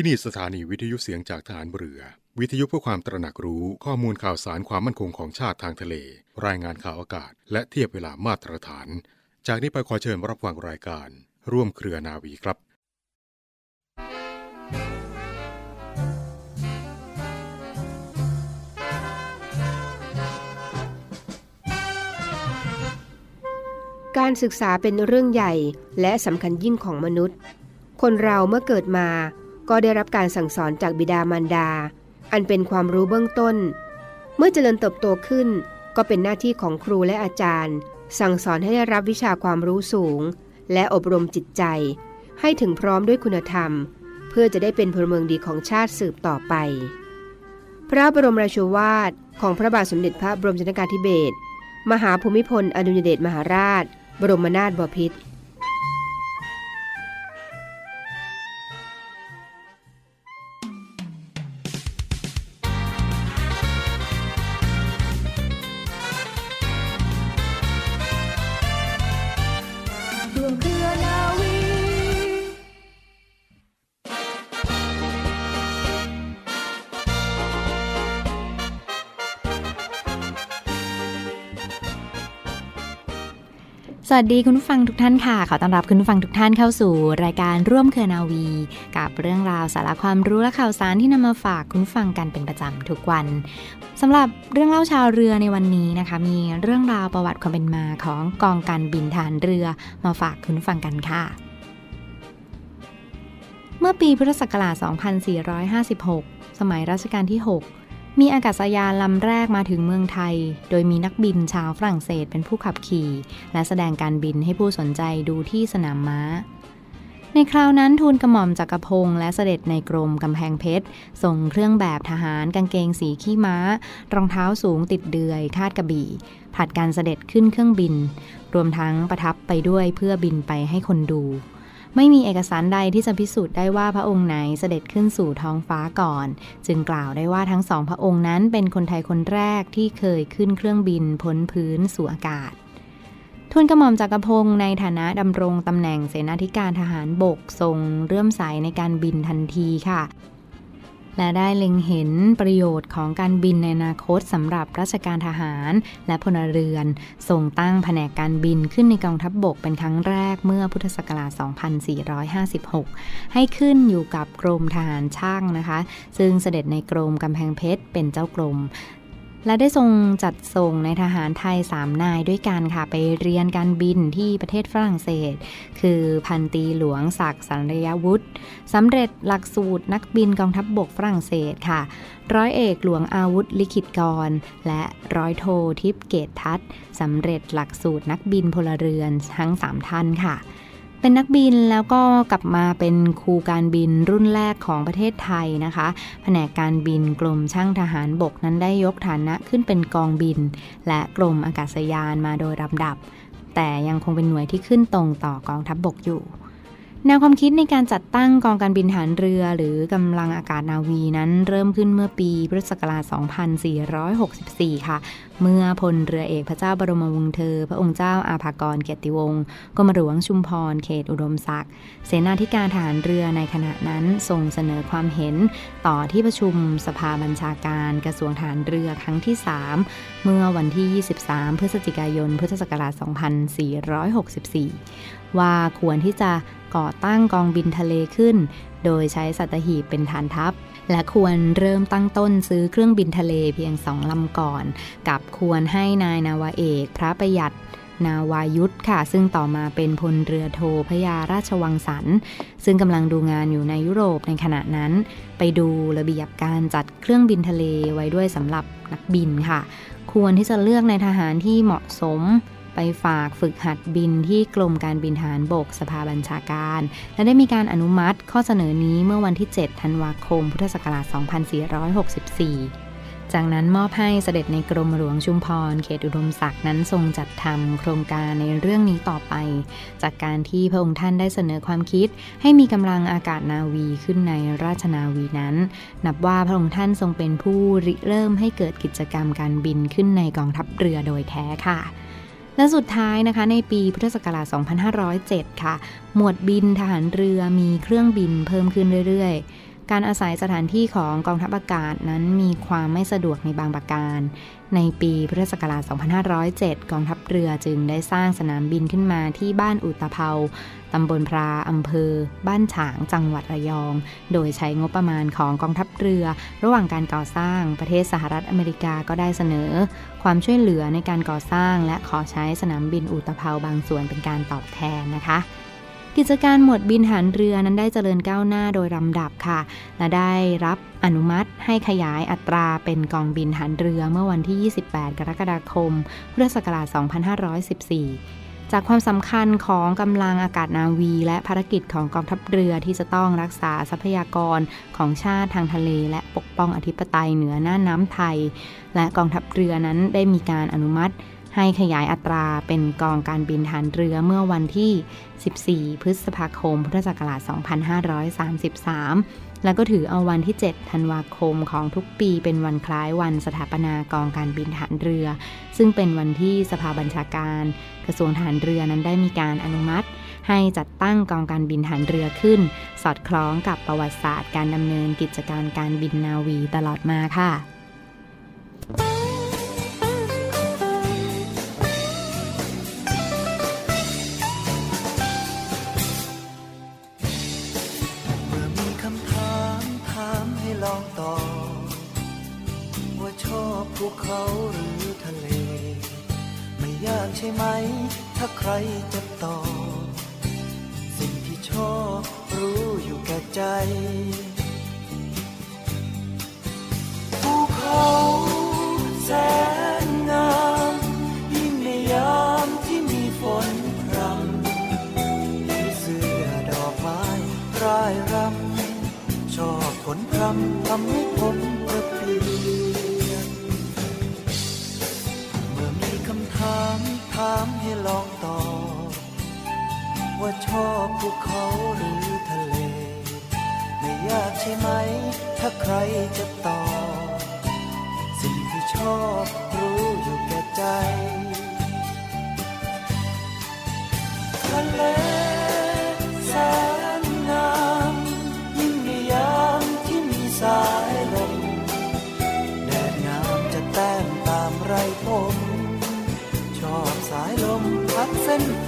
ที่นี่สถานีวิทยุเสียงจากฐานเรือ วิทยุเพื่อความตระหนักรู้ข้อมูลข่าวสารความมั่นคงของชาติทางทะเล รายงานข่าวอากาศ และเทียบเวลามาตรฐาน จากนี้ไปขอเชิญรับฟังรายการ ร่วมเครือนาวีครับการศึกษาเป็นเรื่องใหญ่และสำคัญยิ่งของมนุษย์ คนเราเมื่อเกิดมา ก็ได้รับการสั่งสอนจากบิดามารดา อันเป็นความรู้เบื้องต้น เมื่อเจริญเติบโตขึ้น ก็เป็นหน้าที่ของครูและอาจารย์ สั่งสอนให้ได้รับวิชาความรู้สูง และอบรมจิตใจ ให้ถึงพร้อมด้วยคุณธรรม เพื่อจะได้เป็นพลเมืองดีของชาติสืบต่อไป พระบรมราชวาทของพระบาทสมเด็จพระบรมชนกาธิเบศรมหาภูมิพลอดุลยเดชมหาราช บรมนาถบพิตร สวัสดีคุณผู้ฟังทุกท่านค่ะ ขอต้อนรับคุณผู้ฟังทุกท่านเข้าสู่ รายการร่วมเครือนาวี กับเรื่องราวสาระความรู้และข่าวสารที่นำมาฝากคุณผู้ฟังกันเป็นประจำทุกวันสำหรับเรื่องเล่าชาวเรือในวันนี้นะคะ มีเรื่องราวประวัติความเป็นมาของกองการบินฐานเรือมาฝากคุณผู้ฟังกันค่ะ เมื่อปีพุทธศักราช 2456 สมัยรัชกาลที่ 6 มีอากาศยานลำแรกมาถึงเมืองไทย โดยมีนักบินชาวฝรั่งเศสเป็นผู้ขับขี่ และแสดงการบินให้ผู้สนใจดูที่สนามม้า ในคราวนั้นทูลกระหม่อมจักรพงศ์และเสด็จในกรมกำแพงเพชรส่งเครื่องแบบทหารกางเกงสีขี้ม้า รองเท้าสูงติดเดือย คาดกระบี่ผัดการเสด็จขึ้นเครื่องบิน รวมทั้งประทับไปด้วยเพื่อบินไปให้คนดู ไม่มีเอกสารใดที่จะพิสูจน์ได้ว่าพระองค์ไหนเสด็จขึ้นสู่ท้องฟ้าก่อน จึงกล่าวได้ว่าทั้งสองพระองค์นั้นเป็นคนไทยคนแรกที่เคยขึ้นเครื่องบินพ้นพื้นสู่อากาศทุนกระหม่อมจักรพงศ์ในฐานะดำรงตำแหน่งเสนาธิการทหารบกทรงเรื่อมใสในการบินทันทีค่ะ และได้เล็งเห็นประโยชน์ของการบินในอนาคตสำหรับราชการทหารและพลเรือนส่งตั้งแผนกการบินขึ้นในกองทัพบบกเป็นครั้งแรกเมื่อพุทธศักราช 2456 ให้ขึ้นอยู่กับกรมทหารช่างนะคะ ซึ่งเสด็จในกรมกำแพงเพชรเป็นเจ้ากรม และได้ทรงจัดส่งในทหารไทย 3 นายด้วยกันค่ะ ไปเรียนการบินที่ประเทศฝรั่งเศส คือพันตีหลวงศักดิ์สันยวุฒิสำเร็จหลักสูตรนักบินกองทัพบบกฝรั่งเศสค่ะ ร้อยเอกหลวงอาวุธลิขิตกร และร้อยโททิพย์เกตทัศน์สำเร็จหลักสูตรนักบินพลเรือนทั้ง 3 ท่านค่ะ เป็นนักบินแล้วก็กลับมาเป็นครูการบินรุ่นแรกของประเทศไทยนะคะ แผนกการบินกรมช่างทหารบกนั้นได้ยกฐานะขึ้นเป็นกองบิน และกรมอากาศยานมาโดยลำดับ แต่ยังคงเป็นหน่วยที่ขึ้นตรงต่อกองทัพบบกอยู่ แนวความคิดในการจัดตั้งกองการบินฐานเรือ หรือกำลังอากาศนาวีนั้นเริ่มขึ้นเมื่อปีพุทธศักราช 2464 ค่ะ เมื่อพลเรือเอกพระเจ้าบรมวงศ์เธอ พระองค์เจ้าอาภากรเกียรติวงศ์กรมหลวงชุมพรเขตอุดมศักดิ์เสนาธิการทหารเรือในขณะนั้นทรงเสนอความเห็นต่อที่ประชุมสภาบัญชาการกระทรวงทหารเรือครั้งที่ 3 เมื่อวันที่ 23 พฤศจิกายน พุทธศักราช 2464 ว่าควรที่จะก่อตั้งกองบินทะเลขึ้น โดยใช้สัตหีบเป็นฐานทัพ และควรเริ่มตั้งต้นซื้อเครื่องบินทะเลเพียงสองลำก่อน กับควรให้นายนาวาเอก พระประหยัดนาวายุทธค่ะ ซึ่งต่อมาเป็นพลเรือโทพยาราชวังสันซึ่งกำลังดูงานอยู่ในยุโรปในขณะนั้น ไปดูระเบียบการจัดเครื่องบินทะเลไว้ด้วยสำหรับนักบินค่ะ ควรที่จะเลือกในทหารที่เหมาะสม ไปฝากฝึกหัดบินที่กรมการบินทหารบกสภาบัญชาการ และได้มีการอนุมัติข้อเสนอนี้เมื่อวันที่ 7 ธันวาคม พุทธศักราช 2464จากนั้นมอบให้เสด็จในกรมหลวงชุมพร เขตอุดมศักดิ์นั้นทรงจัดทำโครงการในเรื่องนี้ต่อไป จากการที่พระองค์ท่านได้เสนอความคิด ให้มีกำลังอากาศนาวีขึ้นในราชนาวีนั้น นับว่าพระองค์ท่านทรงเป็นผู้ริเริ่มให้เกิดกิจกรรมการบินขึ้นในกองทัพเรือโดยแท้ค่ะ และสุดท้ายนะคะในปีพุทธศักราช 2507 ค่ะ หมวดบินทหารเรือมีเครื่องบินเพิ่มขึ้นเรื่อยๆ การอาศัยสถานที่ของกองทัพอากาศนั้นมีความไม่สะดวกในบางประการ ในปีพุทธศักราช 2507 กองทัพเรือจึงได้สร้างสนามบินขึ้นมาที่บ้านอุตภเปาตำบลพราอำเภอ บ้านฉาง จังหวัดระยอง โดยใช้งบประมาณของกองทัพเรือ ระหว่างการก่อสร้างประเทศสหรัฐอเมริกาก็ได้เสนอ ความช่วยเหลือในการก่อสร้างและขอใช้สนามบินอุตภเปาบางส่วนเป็นการตอบแทนนะคะ กิจการหมวดบินหันเรือนั้นได้เจริญก้าวหน้าโดยลำดับค่ะ และได้รับอนุมัติให้ขยายอัตราเป็นกองบินหันเรือเมื่อวันที่ 28 กรกฎาคม พุทธศักราช 2514จากความสำคัญของกำลังอากาศนาวี และภารกิจของกองทัพเรือที่จะต้องรักษาทรัพยากรของชาติทางทะเล และปกป้องอธิปไตยเหนือหน้าน้ำไทย และกองทัพเรือนั้นได้มีการอนุมัติ ให้ขยายอัตราเป็นกองการบินฐานเรือเมื่อวันที่ 14 พฤษภาคม พุทธศักราช 2533 แล้วก็ถือเอาวันที่ 7 ธันวาคมของทุกปีเป็นวันคล้ายวันสถาปนากองการบินฐานเรือ ซึ่งเป็นวันที่สภาบัญชาการกระทรวงฐานเรือนั้นได้มีการอนุมัติ ให้จัดตั้งกองการบินฐานเรือขึ้น สอดคล้องกับประวัติศาสตร์การดำเนินกิจการการบินนาวีตลอดมาค่ะ รำทำให้ผมกระปีถามถามให้ลองตอบ ว่าชอบภูเขาหรือทะเล ไม่ยากใช่ไหม ถ้าใครจะตอบ สิ่งที่ชอบรู้อยู่แก่ใจทะเล พั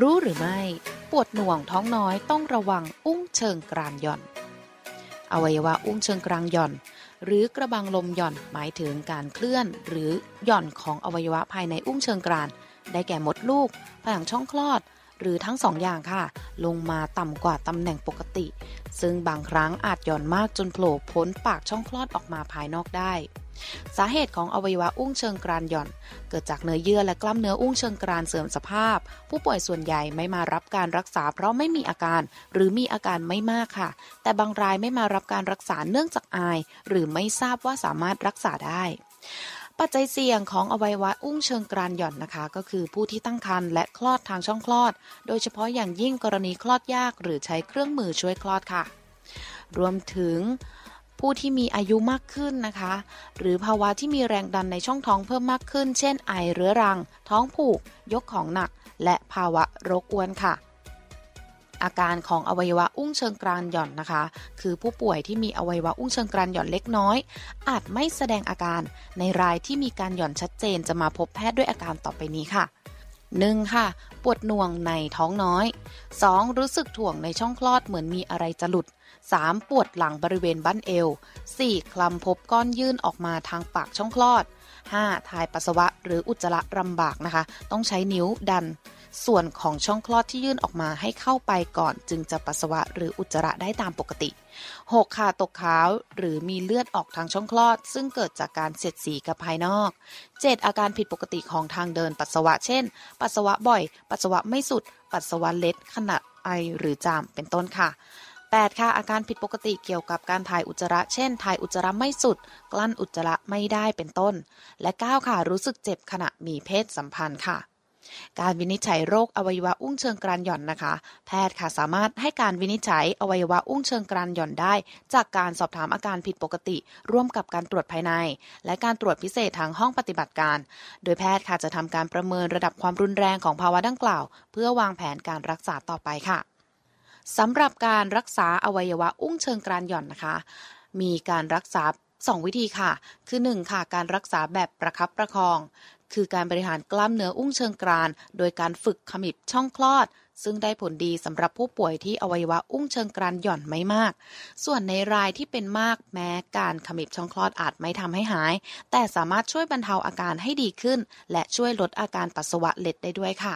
รู้หรือไม่ ปวดหน่วงท้องน้อยต้องระวังอุ้งเชิงกรานหย่อน อวัยวะอุ้งเชิงกรานหย่อน หรือกระบังลมหย่อนหมายถึงการเคลื่อน หรือหย่อนของอวัยวะภายในอุ้งเชิงกราน ได้แก่มดลูก ผนังช่องคลอด หรือทั้งสองอย่างค่ะ ลงมาต่ำกว่าตำแหน่งปกติ ซึ่งบางครั้งอาจหย่อนมากจนโผล่พ้นปากช่องคลอดออกมาภายนอกได้ สาเหตุของอวัยวะอุ้งเชิงกรานหย่อน เกิดจากเนื้อเยื่อและกล้ามเนื้ออุ้งเชิงกรานเสื่อมสภาพ ผู้ป่วยส่วนใหญ่ไม่มารับการรักษาเพราะไม่มีอาการ หรือมีอาการไม่มากค่ะ แต่บางรายไม่มารับการรักษาเนื่องจากอาย หรือไม่ทราบว่าสามารถรักษาได้ ปัจจัยเสี่ยงของอวัยวะอุ้งเชิงกรานหย่อนนะคะ ก็คือผู้ที่ตั้งครรภ์และคลอดทางช่องคลอด โดยเฉพาะอย่างยิ่งกรณีคลอดยากหรือใช้เครื่องมือช่วยคลอดค่ะ รวมถึงผู้ที่มีอายุมากขึ้นนะคะ หรือภาวะที่มีแรงดันในช่องท้องเพิ่มมากขึ้น เช่น ไอเรื้อรัง ท้องผูก ยกของหนัก และภาวะโรคอ้วนค่ะ อาการของอวัยวะอุ้งเชิงกรานหย่อนนะคะ คือผู้ป่วยที่มีอวัยวะอุ้งเชิงกรานหย่อนเล็กน้อย อาจไม่แสดงอาการในรายที่มีการหย่อนชัดเจนจะมาพบแพทย์ด้วยอาการต่อไปนี้ค่ะ 1. ค่ะ ปวดหน่วงในท้องน้อย 2. รู้สึกถ่วงในช่องคลอดเหมือนมีอะไรจะหลุด 3. ปวดหลังบริเวณบั้นเอว 4. คลำพบก้อนยื่นออกมาทางปากช่องคลอด 5. ถ่ายปัสสาวะหรืออุจจาระลำบากนะคะ ต้องใช้นิ้วดัน ส่วนของช่องคลอดที่ยื่นออกมาให้เข้าไปก่อนจึงจะปัสสาวะหรืออุจจาระได้ตามปกติ 6. ค่ะตกขาวหรือมีเลือดออกทางช่องคลอด ซึ่งเกิดจากการเสียดสีกับภายนอก 7. อาการผิดปกติของทางเดินปัสสาวะ เช่น ปัสสาวะบ่อย ปัสสาวะไม่สุด ปัสสาวะเล็ดขณะไอหรือจามเป็นต้นค่ะ 8. ค่ะอาการผิดปกติเกี่ยวกับการถ่ายอุจจาระ เช่น ถ่ายอุจจาระไม่สุด กลั้นอุจจาระไม่ได้เป็นต้น และ 9 ค่ะรู้สึกเจ็บขณะมีเพศสัมพันธ์ค่ะ การวินิจฉัยโรคอวัยวะอุ้งเชิงกรานหย่อนนะคะ แพทย์ค่ะสามารถให้การวินิจฉัยอวัยวะอุ้งเชิงกรานหย่อนได้ จากการสอบถามอาการผิดปกติ ร่วมกับการตรวจภายใน และการตรวจพิเศษทางห้องปฏิบัติการ โดยแพทย์ค่ะจะทำการประเมินระดับความรุนแรงของภาวะดังกล่าว เพื่อวางแผนการรักษาต่อไปค่ะสำหรับการรักษาอวัยวะอุ้งเชิงกรานหย่อนนะคะ มีการรักษา 2 วิธีค่ะ คือ 1 ค่ะ การรักษาแบบประคับประคอง คือการบริหารกล้ามเนื้ออุ้งเชิงกราน โดยการฝึกขมิบช่องคลอด ซึ่งได้ผลดีสำหรับผู้ป่วยที่อวัยวะอุ้งเชิงกรานหย่อนไม่มาก ส่วนในรายที่เป็นมากแม้การขมิบช่องคลอดอาจไม่ทำให้หาย แต่สามารถช่วยบรรเทาอาการให้ดีขึ้น และช่วยลดอาการปัสสาวะเล็ดได้ด้วยค่ะ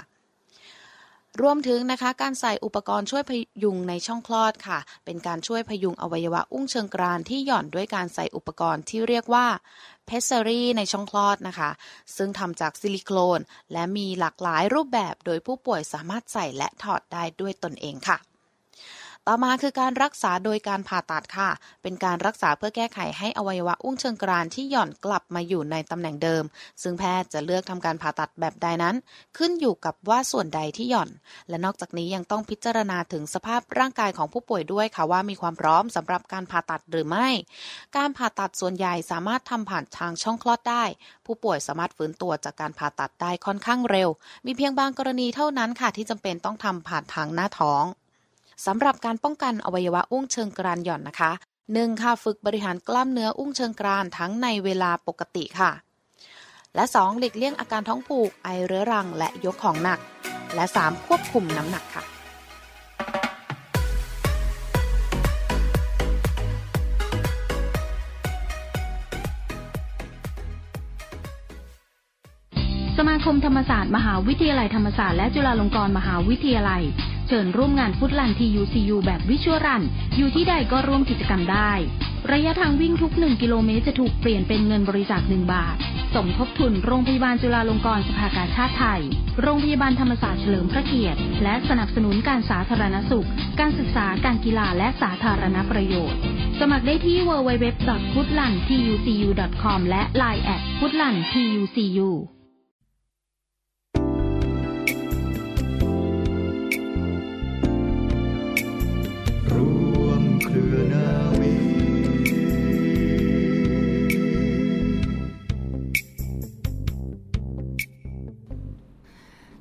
รวมถึงนะคะการใส่อุปกรณ์ช่วยพยุงในช่องคลอดค่ะ เป็นการช่วยพยุงอวัยวะอุ้งเชิงกรานที่หย่อนด้วยการใส่อุปกรณ์ที่เรียกว่าเพสซอรี่ในช่องคลอดนะคะ ซึ่งทำจากซิลิโคนและมีหลากหลายรูปแบบโดยผู้ป่วยสามารถใส่และถอดได้ด้วยตนเองค่ะ ต่อมาคือการรักษาโดยการผ่าตัดค่ะ เป็นการรักษาเพื่อแก้ไขให้อวัยวะอุ้งเชิงกรานที่หย่อนกลับมาอยู่ในตำแหน่งเดิม ซึ่งแพทย์จะเลือกทำการผ่าตัดแบบใดนั้น ขึ้นอยู่กับว่าส่วนใดที่หย่อน และนอกจากนี้ยังต้องพิจารณาถึงสภาพร่างกายของผู้ป่วยด้วยค่ะว่ามีความพร้อมสำหรับการผ่าตัดหรือไม่ การผ่าตัดส่วนใหญ่สามารถทำผ่านทางช่องคลอดได้ ผู้ป่วยสามารถฟื้นตัวจากการผ่าตัดได้ค่อนข้างเร็ว มีเพียงบางกรณีเท่านั้นค่ะที่จำเป็นต้องทำผ่านทางหน้าท้อง สำหรับการป้องกันอวัยวะอุ้งเชิงกรานหย่อนนะคะ 1. ค่ะฝึกบริหารกล้ามเนื้ออุ้งเชิงกรานทั้งในเวลาปกติค่ะ และ 2. หลีกเลี่ยงอาการท้องผูกไอเรื้อรังและยกของหนัก และ 3. ควบคุมน้ำหนักค่ะ สมาคมธรรมศาสตร์ มหาวิทยาลัยธรรมศาสตร์และจุฬาลงกรณ์มหาวิทยาลัย เชิญร่วมงานฟุตลันทียูซียูแบบวิชวลรัน อยู่ที่ใดก็ร่วมกิจกรรมได้ ระยะทางวิ่งทุก 1 กิโลเมตรจะถูกเปลี่ยนเป็นเงินบริจาค 1 บาท สมทบทุนโรงพยาบาลจุฬาลงกรณ์สภากาชาติไทย โรงพยาบาลธรรมศาสตร์เฉลิมพระเกียรติ และสนับสนุนการสาธารณสุข การศึกษา การกีฬา และสาธารณประโยชน์ สมัครได้ที่ www.goodlandtucu.com และ line at goodlandtucu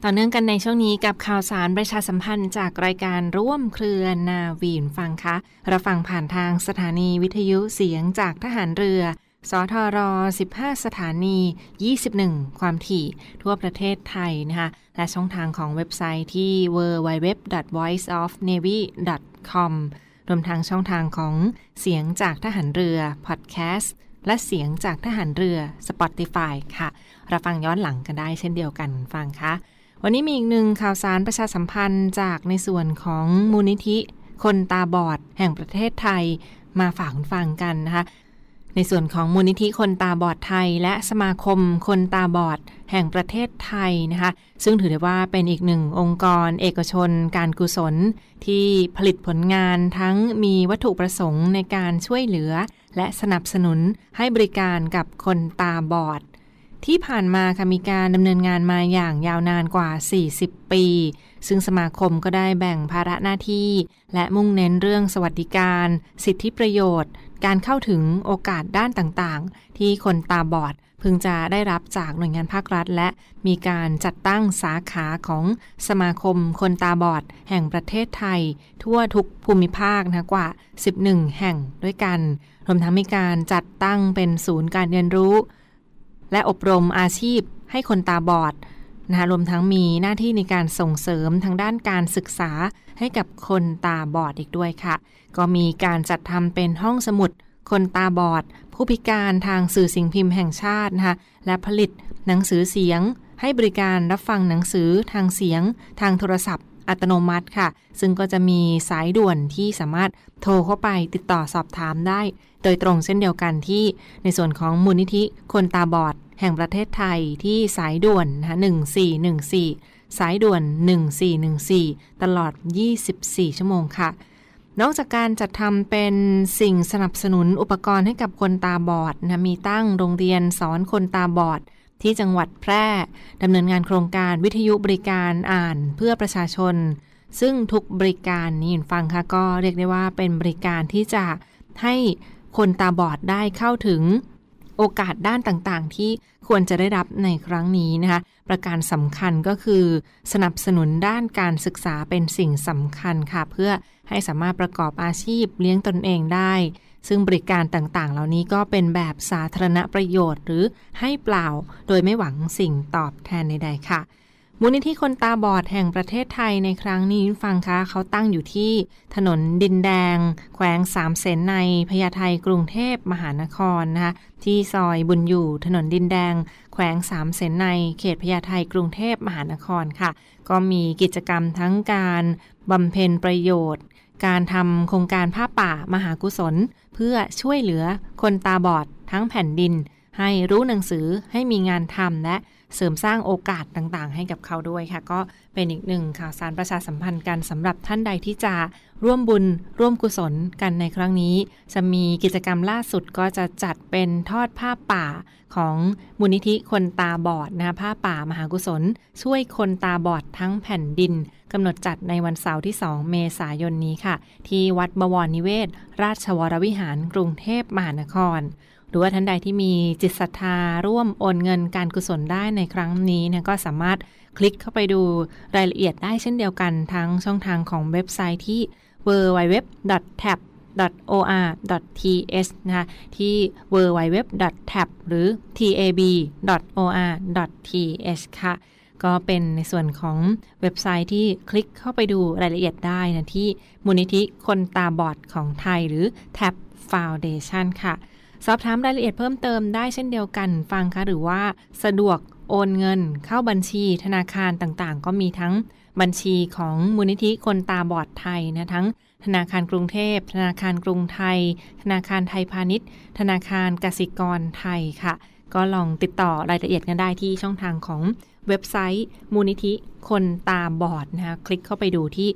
ต่อเนื่องกันในช่วงนี้กับข่าวสารประชาสัมพันธ์จากรายการร่วมเครือนาวีนฟังคะเราฟังผ่านทางสถานีวิทยุเสียงจากทหารเรือ สทร 15 สถานี 21 ความถี่ทั่วประเทศไทยนะคะและช่องทางของเว็บไซต์ที่ www.voiceofnavy.com รวมทั้งช่องทางของเสียงจากทหารเรือพอดแคสต์และเสียงจากทหารเรือ Spotify ค่ะเราฟังย้อนหลังกันได้เช่นเดียวกันฟังคะ วันนี้มีอีกหนึ่งข่าวสารประชาสัมพันธ์จากในส่วนของมูลนิธิ คนตาบอด แห่งประเทศไทยมาฝากคุณฟังกันนะคะในส่วนของมูลนิธิคนตาบอดไทย และสมาคมคนตาบอด แห่งประเทศไทยนะคะซึ่งถือได้ว่าเป็นอีกหนึ่งองค์กร เอกชน การกุศล ที่ผลิตผลงานทั้งมีวัตถุประสงค์ในการช่วยเหลือ และสนับสนุนให้บริการกับคนตาบอด ที่ผ่านมาค่ะมีการดำเนินงานมาอย่างยาวนานกว่า 40 ปี ซึ่งสมาคมก็ได้แบ่งภาระหน้าที่ และมุ่งเน้นเรื่องสวัสดิการ สิทธิประโยชน์ การเข้าถึงโอกาสด้านต่างๆ ที่คนตาบอดพึงจะได้รับจากหน่วยงานภาครัฐ และมีการจัดตั้งสาขาของสมาคมคนตาบอด แห่งประเทศไทย ทั่วทุกภูมิภาคนะกว่า 11 แห่งด้วยกัน รวมทั้งมีการจัดตั้งเป็นศูนย์การเรียนรู้ และอบรมอาชีพให้คนตาบอดนะคะรวมทั้งมีหน้าที่ในการส่งเสริมทางด้านการศึกษาให้กับคนตาบอดอีกด้วยค่ะ ก็มีการจัดทำเป็นห้องสมุด คนตาบอด ผู้พิการทางสื่อสิ่งพิมพ์แห่งชาตินะคะและผลิตหนังสือเสียง ให้บริการรับฟังหนังสือทางเสียง ทางโทรศัพท์อัตโนมัติค่ะ ซึ่งก็จะมีสายด่วนที่สามารถโทรเข้าไปติดต่อสอบถามได้ โดยตรงเช่นเดียวกันที่ในส่วนของมูลนิธิคนตาบอด แห่งประเทศไทยที่สายด่วนนะคะ1414 สายด่วน 1414 ตลอด 24 ชั่วโมงค่ะ นอกจากการจัดทำเป็นสิ่งสนับสนุนอุปกรณ์ให้กับคนตาบอดนะมีตั้งโรงเรียนสอนคนตาบอดที่จังหวัดแพร่ดำเนินงานโครงการวิทยุบริการอ่านเพื่อประชาชน ซึ่งทุกบริการนี้ฟังค่ะก็เรียกได้ว่าเป็นบริการที่จะให้คนตาบอดได้เข้าถึง โอกาสด้านต่างๆ ที่ควรจะได้รับในครั้งนี้นะคะ ประการสำคัญก็คือ สนับสนุนด้านการศึกษาเป็นสิ่งสำคัญค่ะ เพื่อให้สามารถประกอบอาชีพเลี้ยงตนเองได้ ซึ่งบริการต่างๆ เหล่านี้ก็เป็นแบบสาธารณประโยชน์ หรือให้เปล่าโดยไม่หวังสิ่งตอบแทนใดๆค่ะ มูลนิธิคนตาบอดแห่งประเทศไทยในครั้งนี้ฟังคะเขาตั้งอยู่ที่ถนนดินแดง แขวงสามเสนในพญาไทกรุงเทพมหานครนะคะที่ซอยบุญอยู่ถนนดินแดง แขวงสามเสนในเขตพญาไทกรุงเทพมหานครค่ะ ก็มีกิจกรรมทั้งการบำเพ็ญประโยชน์ การทำโครงการผ้าป่ามหากุศล เพื่อช่วยเหลือคนตาบอดทั้งแผ่นดิน ให้รู้หนังสือให้มีงานทำและเสริมสร้างโอกาสต่างๆ ให้กับเขาด้วยค่ะ ก็เป็นอีกหนึ่งข่าวสารประชาสัมพันธ์กันสำหรับท่านใดที่จะร่วมบุญร่วมกุศลกันในครั้งนี้ จะมีกิจกรรมล่าสุดก็จะจัดเป็นทอดผ้าป่าของมูลนิธิคนตาบอดนะผ้าป่ามหากุศล ช่วยคนตาบอดทั้งแผ่นดินกำหนดจัดในวันเสาร์ที่ 2 เมษายนนี้ค่ะ ที่วัดบวรนิเวศ ราชวรวิหารกรุงเทพมหานคร รือว่าท่านใดที่มีจิตศรัทธาร่วมโอนเงินการกุศลได้ในครั้งนี้เนี่ยก็สามารถคลิกเข้าไปดูรายละเอียดได้เช่นเดียวกันทั้งช่องทางของเว็บไซต์ที่ www.tab or.th นะคะที่ www.tab หรือ tab.or.th ค่ะ ก็เป็นในส่วนของเว็บไซต์ที่คลิกเข้าไปดูรายละเอียดได้นะที่มูลนิธิคนตาบอดของไทยหรือ TAP Foundation ค่ะ สอบถามรายละเอียดเพิ่มเติมได้เช่นเดียวกันฟังคะหรือว่าสะดวกโอนเงินเข้าบัญชีธนาคารต่างๆ ก็มีทั้งบัญชีของมูลนิธิคนตาบอดไทยนะทั้งธนาคารกรุงเทพ ธนาคารกรุงไทย ธนาคารไทยพาณิชย์ ธนาคารกสิกรไทยค่ะ ก็ลองติดต่อรายละเอียดกันได้ที่ช่องทางของเว็บไซต์มูลนิธิคนตาบอดนะคะคลิกเข้าไปดูที่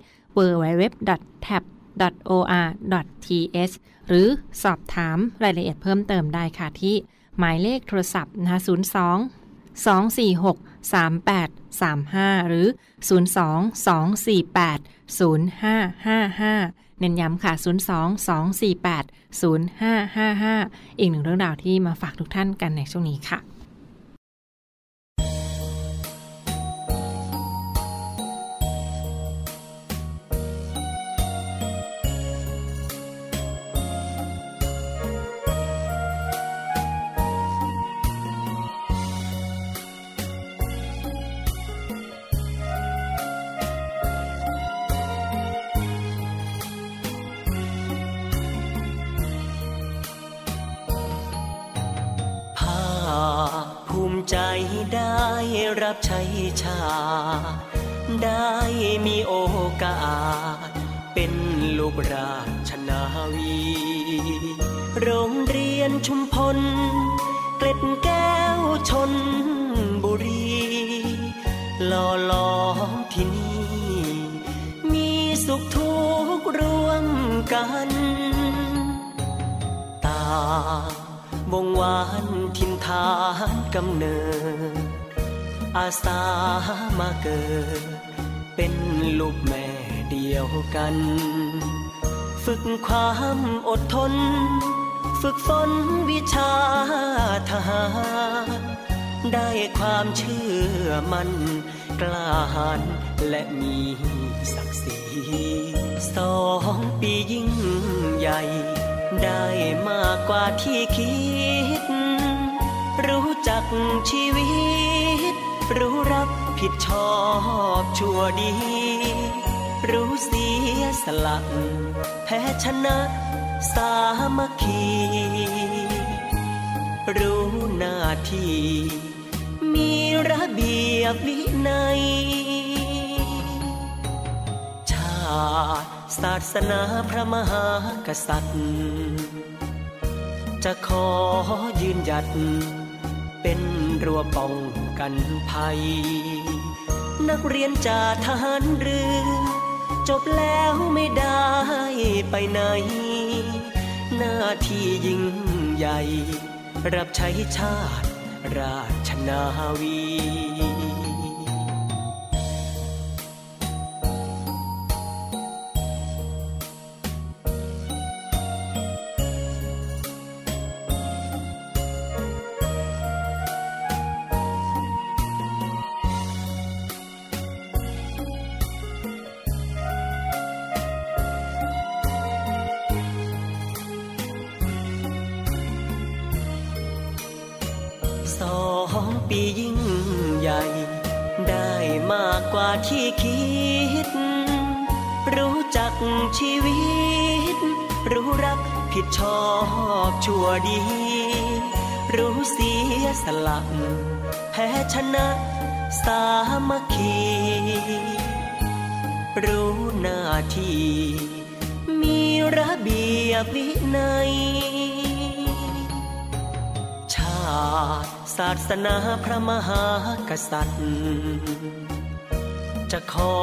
www.or.th หรือสอบถามรายละเอียดเพิ่มเติมได้ค่ะที่หมายเลขโทรศัพท์นะ02 246 3835 หรือ 02 248 0555เน้นย้ำค่ะ 02 248 0555 อีกหนึ่งเรื่องราวที่มาฝากทุกท่านกันในช่วงนี้ค่ะ รับใช้ชา ได้มีโอกาส เป็นลูกราชนาวี โรงเรียนชุมพล เกล็ดแก้วชนบุรีหล่อหลอมที่นี่ มีสุขทุกข์ร่วมกันตาวงวานทินฐานกำเนิด อาสามาเกิด เป็นลูกแม่เดียวกัน ฝึกความอดทน ฝึกฝนวิชาทหารได้ความเชื่อมัน กล้าหาญและมีศักดิ์ศรีสองปียิ่งใหญ่ ได้มากกว่าที่คิด รู้จักชีวิต รู้รับผิดชอบชั่วดี รู้เสียสละแพ้ชนะสามัคคี รู้หน้าที่ มีระเบียบวินัย ชาติศาสนาพระมหากษัตริย์ จะขอยืนหยัด เป็นรั้วป้องกันภัย นักเรียนจ่าทหารเรือ จบแล้วไม่ได้ไปไหน หน้าที่ยิ่งใหญ่ รับใช้ชาติราชนาวี กว่าที่คิด รู้จักชีวิต รู้รับผิดชอบชั่วดี รู้เสียสละแพ้ชนะสามัคคี รู้หน้าที่ มีระเบียบวินัย ชาติศาสนาพระมหากษัตริย์ จะขอ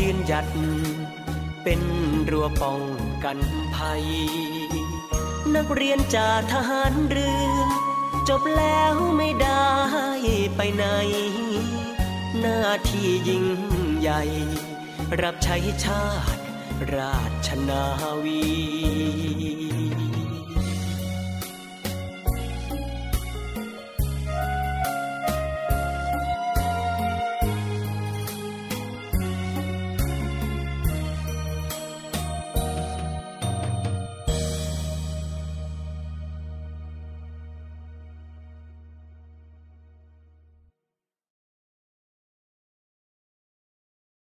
ยืนหยัด เป็นรั้วป้องกันภัย นักเรียนจ่าทหารเรือ จบแล้วไม่ได้ไปไหน หน้าที่ยิ่งใหญ่ รับใช้ชาติราชนาวี